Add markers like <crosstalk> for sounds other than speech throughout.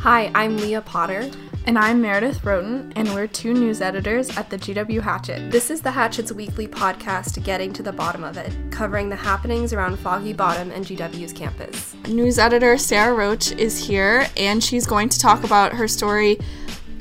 Hi, I'm Leah Potter. And I'm Meredith Roten, and we're two news editors at the GW Hatchet. This is the Hatchet's weekly podcast, Getting to the Bottom of It, covering the happenings around Foggy Bottom and GW's campus. News editor Sarah Roach is here, and she's going to talk about her story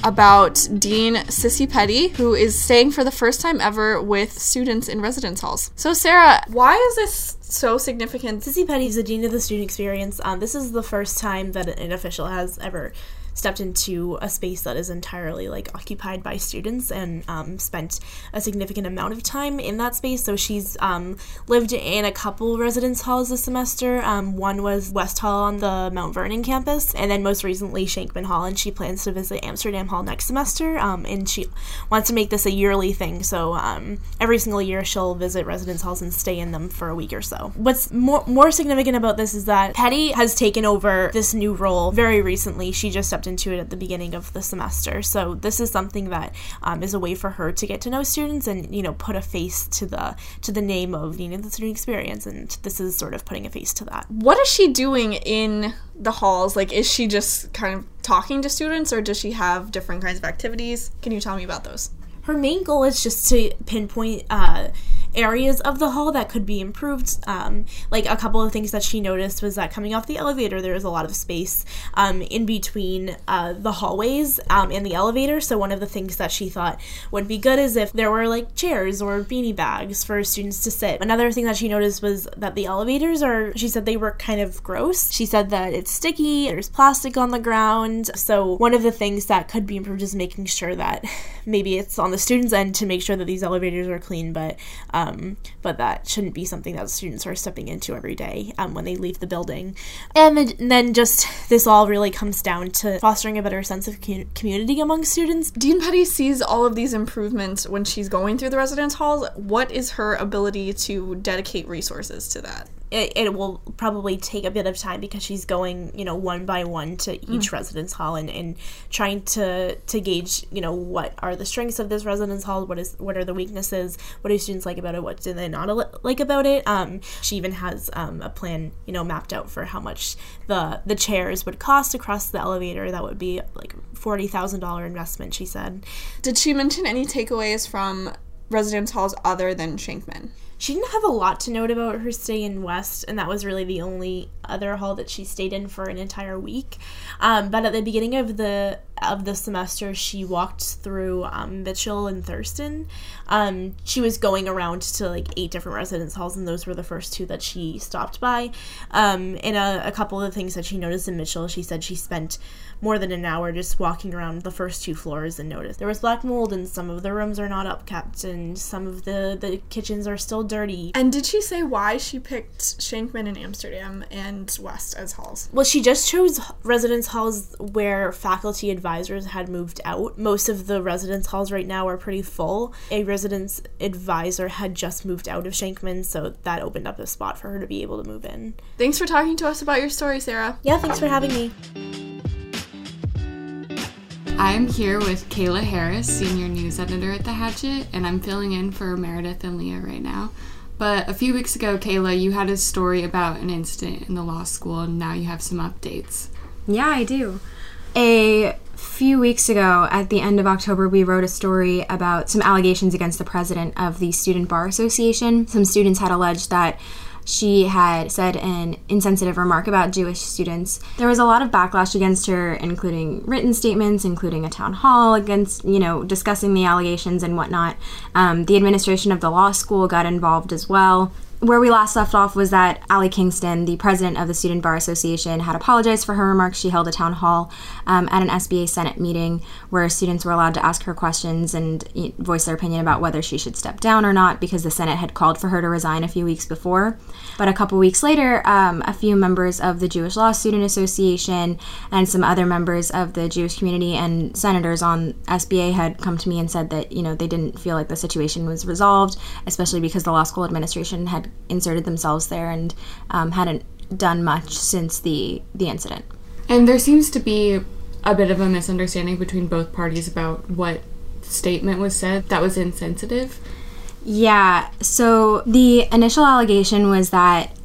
about Dean Cissy Petty, who is staying for the first time ever with students in residence halls. So, Sarah, why is this so significant? Cissy Petty is the dean of the student experience. Um, this is the first time that an official has ever stepped into a space that is entirely like occupied by students and um, spent a significant amount of time in that space. So she's um, lived in a couple residence halls this semester. Um, one was West Hall on the Mount Vernon campus, and then most recently Shenkman Hall. And she plans to visit Amsterdam Hall next semester. Um, and she wants to make this a yearly thing. So um, every single year she'll visit residence halls and stay in them for a week or so. What's more more significant about this is that Patty has taken over this new role very recently. She just stepped into it at the beginning of the semester. So this is something that um, is a way for her to get to know students and you know put a face to the to the name of you know the student experience. And this is sort of putting a face to that. What is she doing in the halls? Like, is she just kind of talking to students, or does she have different kinds of activities? Can you tell me about those? Her main goal is just to pinpoint. Uh, areas of the hall that could be improved. Um, like a couple of things that she noticed was that coming off the elevator, there was a lot of space um, in between uh, the hallways um, and the elevator. So one of the things that she thought would be good is if there were like chairs or beanie bags for students to sit. Another thing that she noticed was that the elevators are. She said they were kind of gross. She said that it's sticky. There's plastic on the ground. So one of the things that could be improved is making sure that <laughs> maybe it's on the students' end to make sure that these elevators are clean, but um, but that shouldn't be something that students are stepping into every day um, when they leave the building. And then just this all really comes down to fostering a better sense of community among students. Dean Petty sees all of these improvements when she's going through the residence halls. What is her ability to dedicate resources to that? It, it, will probably take a bit of time because she's going, you know, one by one to each mm. residence hall and, and trying to to gauge, you know, what are the strengths of this residence hall, what is what are the weaknesses, what do students like about it, what do they not like about it. Um, she even has um, a plan, you know, mapped out for how much the the chairs would cost across the elevator. That would be like forty thousand dollar investment. She said. Did she mention any takeaways from residence halls other than Shenkman? She didn't have a lot to note about her stay in West, and that was really the only other hall that she stayed in for an entire week. Um, but at the beginning of the of the semester, she walked through um, Mitchell and Thurston. Um, she was going around to like eight different residence halls, and those were the first two that she stopped by. Um, and a, a couple of the things that she noticed in Mitchell, she said she spent more than an hour just walking around the first two floors and noticed there was black mold, and some of the rooms are not upkept, and some of the the kitchens are still dirty. And did she say why she picked Shenkman in Amsterdam and West as halls? Well, she just chose residence halls where faculty advisors had moved out. Most of the residence halls right now are pretty full. A residence advisor had just moved out of Shenkman, so that opened up a spot for her to be able to move in. Thanks for talking to us about your story, Sarah. Yeah, thanks for having me. I'm here with Kayla Harris, senior news editor at The Hatchet, and I'm filling in for Meredith and Leah right now. But a few weeks ago, Kayla, you had a story about an incident in the law school, and now you have some updates. Yeah, I do. A few weeks ago, at the end of October, we wrote a story about some allegations against the president of the Student Bar Association. Some students had alleged that she had said an insensitive remark about Jewish students. There was a lot of backlash against her, including written statements, including a town hall against, you know, discussing the allegations and whatnot. Um, the administration of the law school got involved as well where we last left off was that Allie Kingston, the president of the Student Bar Association, had apologized for her remarks. She held a town hall um, at an SBA Senate meeting where students were allowed to ask her questions and voice their opinion about whether she should step down or not because the Senate had called for her to resign a few weeks before. But a couple weeks later, um, a few members of the Jewish Law Student Association and some other members of the Jewish community and senators on SBA had come to me and said that, you know, they didn't feel like the situation was resolved, especially because the law school administration had inserted themselves there and um, hadn't done much since the the incident. And there seems to be a bit of a misunderstanding between both parties about what statement was said that was insensitive. Yeah. So the initial allegation was that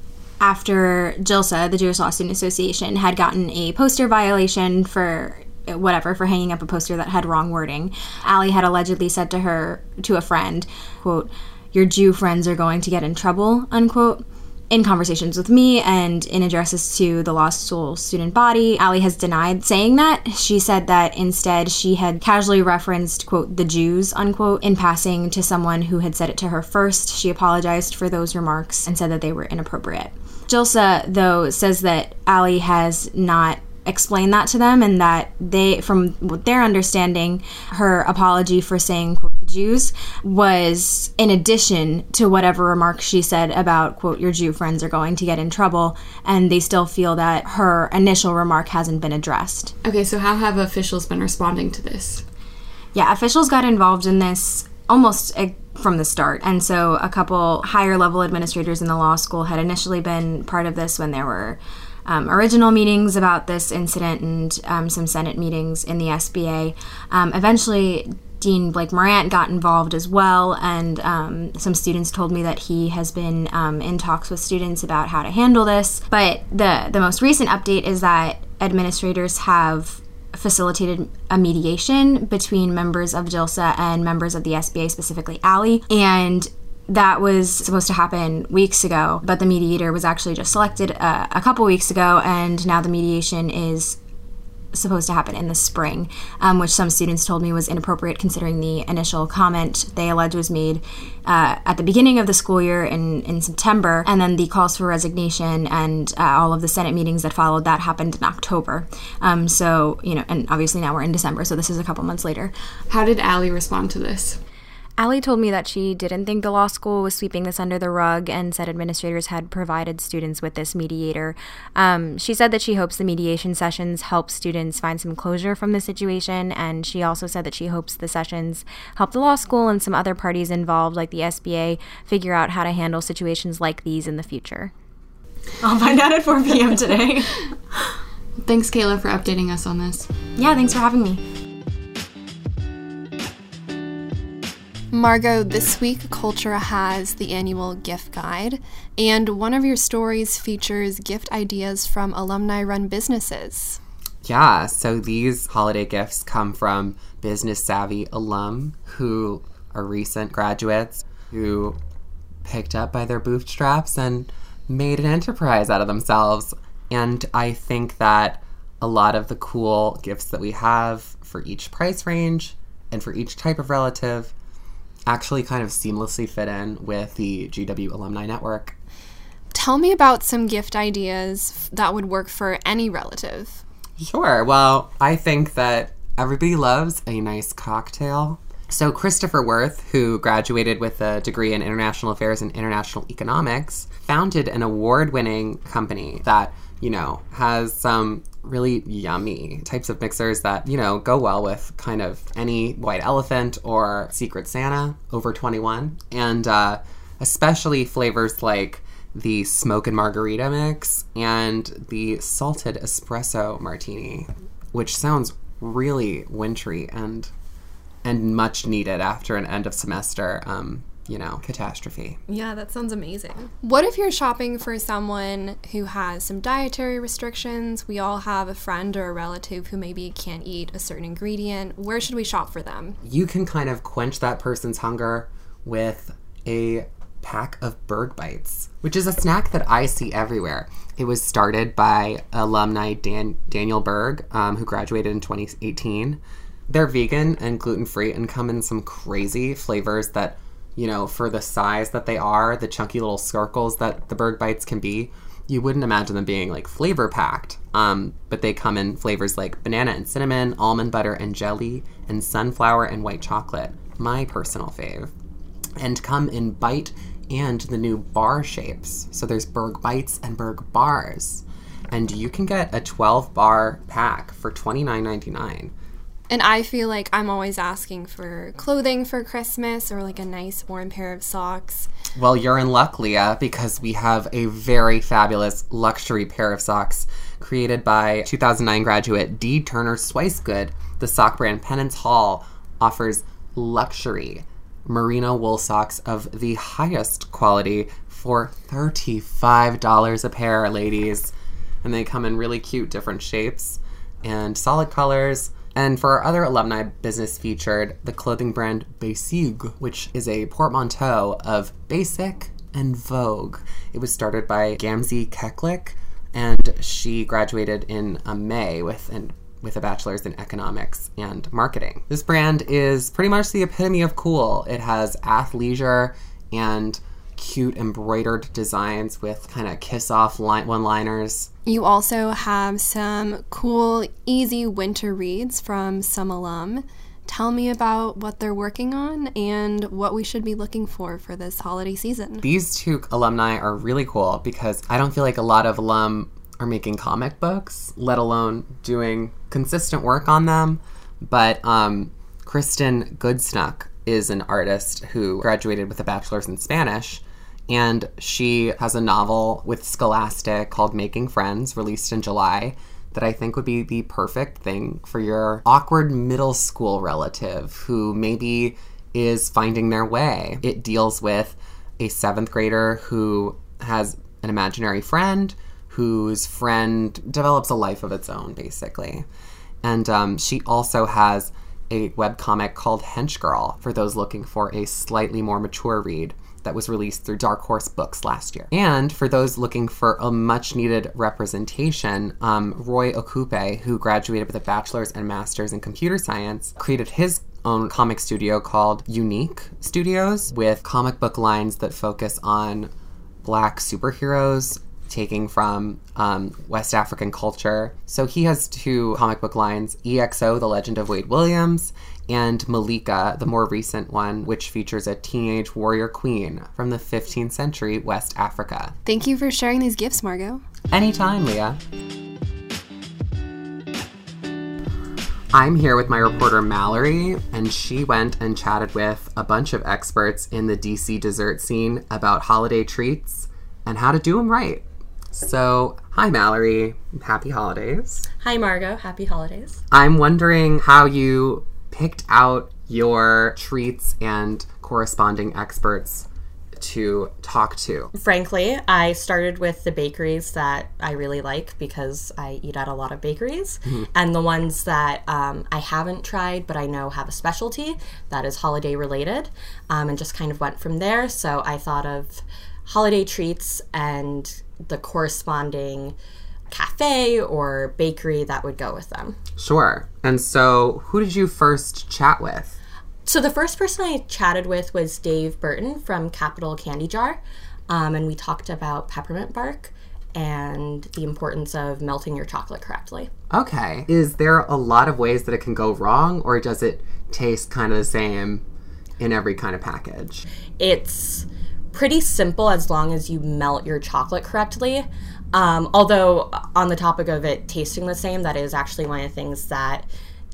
after JILSA, the Jewish Law Student Association, had gotten a poster violation for whatever for hanging up a poster that had wrong wording. Allie had allegedly said to her to a friend, quote, "Your Jew friends are going to get in trouble," unquote. In conversations with me and in addresses to the law school student body, Allie has denied saying that. She said that instead she had casually referenced, quote, the Jews, unquote, in passing to someone who had said it to her first. She apologized for those remarks and said that they were inappropriate. JLSA, though, says that Allie has not explained that to them and that they, from their understanding, her apology for saying, quote, Jews was in addition to whatever remarks she said about, quote, your Jew friends are going to get in trouble. And they still feel that her initial remark hasn't been addressed. Okay, so how have officials been responding to this? Yeah, officials got involved in this almost eh, from the start. And so a couple higher level administrators in the law school had initially been part of this when there were um, original meetings about this incident and um, some Senate meetings in the SBA. Um, eventually, Dean Blake Morant got involved as well, and um, some students told me that he has been um, in talks with students about how to handle this. But the the most recent update is that administrators have facilitated a mediation between members of JLSA and members of the SBA, specifically Allie, and that was supposed to happen weeks ago, but the mediator was actually just selected uh, a couple weeks ago, and now the mediation is supposed to happen in the spring, um, which some students told me was inappropriate considering the initial comment they allege was made uh, at the beginning of the school year in, in September, and then the calls for resignation and uh, all of the Senate meetings that followed that happened in October. Um, so, you know, and obviously now we're in December, so this is a couple months later. How did Allie respond to this? Allie told me that she didn't think the law school was sweeping this under the rug and said administrators had provided students with this mediator. Um, she said that she hopes the mediation sessions help students find some closure from the situation, and she also said that she hopes the sessions help the law school and some other parties involved, like the SBA, figure out how to handle situations like these in the future. I'll find out at 4 p.m. today. <laughs> <laughs> Thanks, Kayla, for updating us on this. Yeah, thanks for having me. Margot, this week Cultura has the annual gift guide, and one of your stories features gift ideas from alumni run businesses. Yeah, so these holiday gifts come from business savvy alum who are recent graduates who picked up by their bootstraps and made an enterprise out of themselves. And I think that a lot of the cool gifts that we have for each price range and for each type of relative actually kind of seamlessly fit in with the GW Alumni Network. Tell me about some gift ideas that would work for any relative. Sure. Well, I think that everybody loves a nice cocktail. So, Christopher Worth, who graduated with a degree in international affairs and international economics, founded an award winning company that, you know, has some really yummy types of mixers that, you know, go well with kind of any white elephant or secret Santa over 21. And uh, especially flavors like the smoke and margarita mix and the salted espresso martini, which sounds really wintry and and much needed after an end of semester um, you know, catastrophe. Yeah, that sounds amazing. What if you're shopping for someone who has some dietary restrictions? We all have a friend or a relative who maybe can't eat a certain ingredient. Where should we shop for them? You can kind of quench that person's hunger with a pack of Berg Bites, which is a snack that I see everywhere. It was started by alumni Dan- Daniel Berg, um, who graduated in 2018. They're vegan and gluten free and come in some crazy flavors that you know, for the size that they are, the chunky little circles that the Berg Bites can be, you wouldn't imagine them being like flavor packed. Um, but they come in flavors like banana and cinnamon, almond butter and jelly, and sunflower and white chocolate, my personal fave. And come in bite and the new bar shapes. So there's Berg Bites and Berg Bars. And you can get a 12 bar pack for $29.99. And I feel like I'm always asking for clothing for Christmas or like a nice warm pair of socks. Well, you're in luck, Leah, because we have a very fabulous luxury pair of socks created by 2009 graduate D. Turner Swicegood. The sock brand Penance Hall offers luxury merino wool socks of the highest quality for $35 a pair, ladies. And they come in really cute different shapes and solid colors. And for our other alumni business featured, the clothing brand Basigue, which is a portmanteau of basic and Vogue. It was started by Gamze Keklik, and she graduated in uh, May with an with a bachelor's in economics and marketing. This brand is pretty much the epitome of cool. It has athleisure and cute embroidered designs with kind of kiss off line- one liners. You also have some cool, easy winter reads from some alum. Tell me about what they're working on and what we should be looking for for this holiday season. These two alumni are really cool because I don't feel like a lot of alum are making comic books, let alone doing consistent work on them. But um, Kristen Gudsnuk is an artist who graduated with a bachelor's in Spanish. And she has a novel with Scholastic called Making Friends, released in July, that I think would be the perfect thing for your awkward middle school relative who maybe is finding their way. It deals with a seventh grader who has an imaginary friend whose friend develops a life of its own, basically. And um, she also has a webcomic called Henchgirl for those looking for a slightly more mature read that was released through Dark Horse Books last year. And for those looking for a much needed representation, um, Roy Okupe, who graduated with a bachelor's and master's in computer science, created his own comic studio called YouNeek Studios with comic book lines that focus on black superheroes taking from um, West African culture. So he has two comic book lines EXO, The Legend of Wale Williams, and Malika, the more recent one, which features a teenage warrior queen from the 15th century West Africa. Thank you for sharing these gifts, Margot. Anytime, Leah. I'm here with my reporter Mallory, and she went and chatted with a bunch of experts in the DC dessert scene about holiday treats and how to do them right. So, hi Mallory, happy holidays. Hi Margot, happy holidays. I'm wondering how you picked out your treats and corresponding experts to talk to. Frankly, I started with the bakeries that I really like because I eat at a lot of bakeries, and the ones that um, I haven't tried but I know have a specialty that is holiday related, um, and just kind of went from there. So I thought of holiday treats and the corresponding cafe or bakery that would go with them. Sure. And so, who did you first chat with? So the first person I chatted with was Dave Burton from Capital Candy Jar, um, and we talked about peppermint bark and the importance of melting your chocolate correctly. Okay. Is there a lot of ways that it can go wrong, or does it taste kind of the same in every kind of package? It's pretty simple as long as you melt your chocolate correctly. Um, although, on the topic of it tasting the same, that is actually one of the things that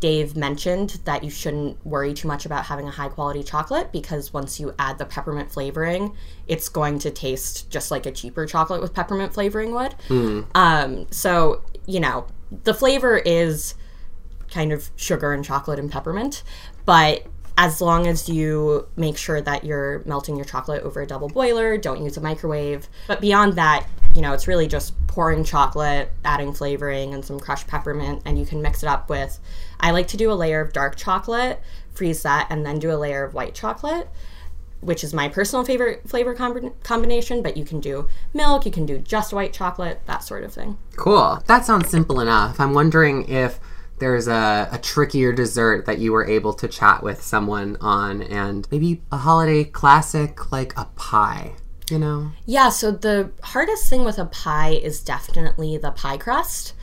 Dave mentioned that you shouldn't worry too much about having a high quality chocolate because once you add the peppermint flavoring, it's going to taste just like a cheaper chocolate with peppermint flavoring would. Um, so, you know, the flavor is kind of sugar and chocolate and peppermint, but as long as you make sure that you're melting your chocolate over a double boiler, don't use a microwave. But beyond that, you know, it's really just pouring chocolate, adding flavoring, and some crushed peppermint, and you can mix it up with. I like to do a layer of dark chocolate, freeze that, and then do a layer of white chocolate, which is my personal favorite flavor com- combination. But you can do milk, you can do just white chocolate, that sort of thing. Cool. That sounds simple enough. I'm wondering if there's a, a trickier dessert that you were able to chat with someone on, and maybe a holiday classic like a pie, you know? Yeah, so the hardest thing with a pie is definitely the pie crust.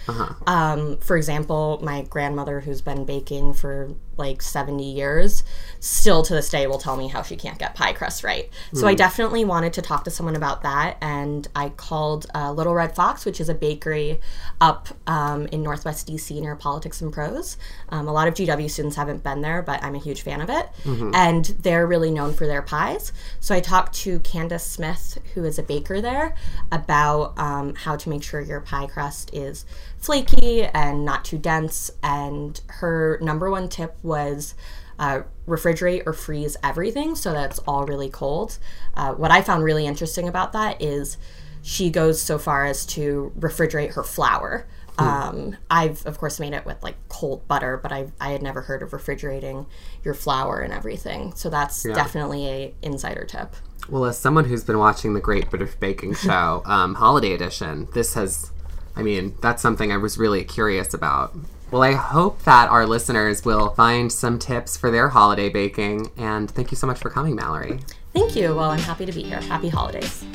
Um, for example, my grandmother, who's been baking for like 70 years, still to this day will tell me how she can't get pie crust right. So I definitely wanted to talk to someone about that. And I called uh, Little Red Fox, which is a bakery up um, in Northwest DC near Politics and Prose. Um, a lot of GW students haven't been there, but I'm a huge fan of it. And they're really known for their pies. So I talked to Candace Smith, who is a baker there, about um, how to make sure your pie crust is flaky and not too dense. And her number one tip was uh, refrigerate or freeze everything so that it's all really cold. Uh, what I found really interesting about that is she goes so far as to refrigerate her flour. Um, I've of course made it with like cold butter, but I I had never heard of refrigerating your flour and everything. So that's definitely a insider tip. Well, as someone who's been watching the Great British Baking <laughs> Show, um, Holiday Edition, this has, I mean, that's something I was really curious about. Well, I hope that our listeners will find some tips for their holiday baking. And thank you so much for coming, Mallory. Thank you. Well, I'm happy to be here. Happy holidays.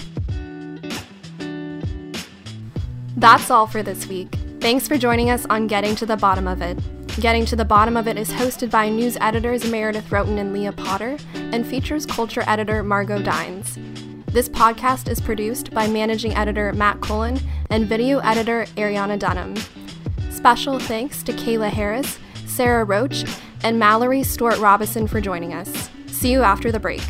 That's all for this week. Thanks for joining us on Getting to the Bottom of It. Getting to the Bottom of It is hosted by news editors Meredith Roten and Leah Potter and features culture editor Margot Dines. This podcast is produced by managing editor Matt Cullen and video editor Ariana Dunham. Special thanks to Kayla Harris, Sarah Roach, and Mallory Stewart Robison for joining us. See you after the break.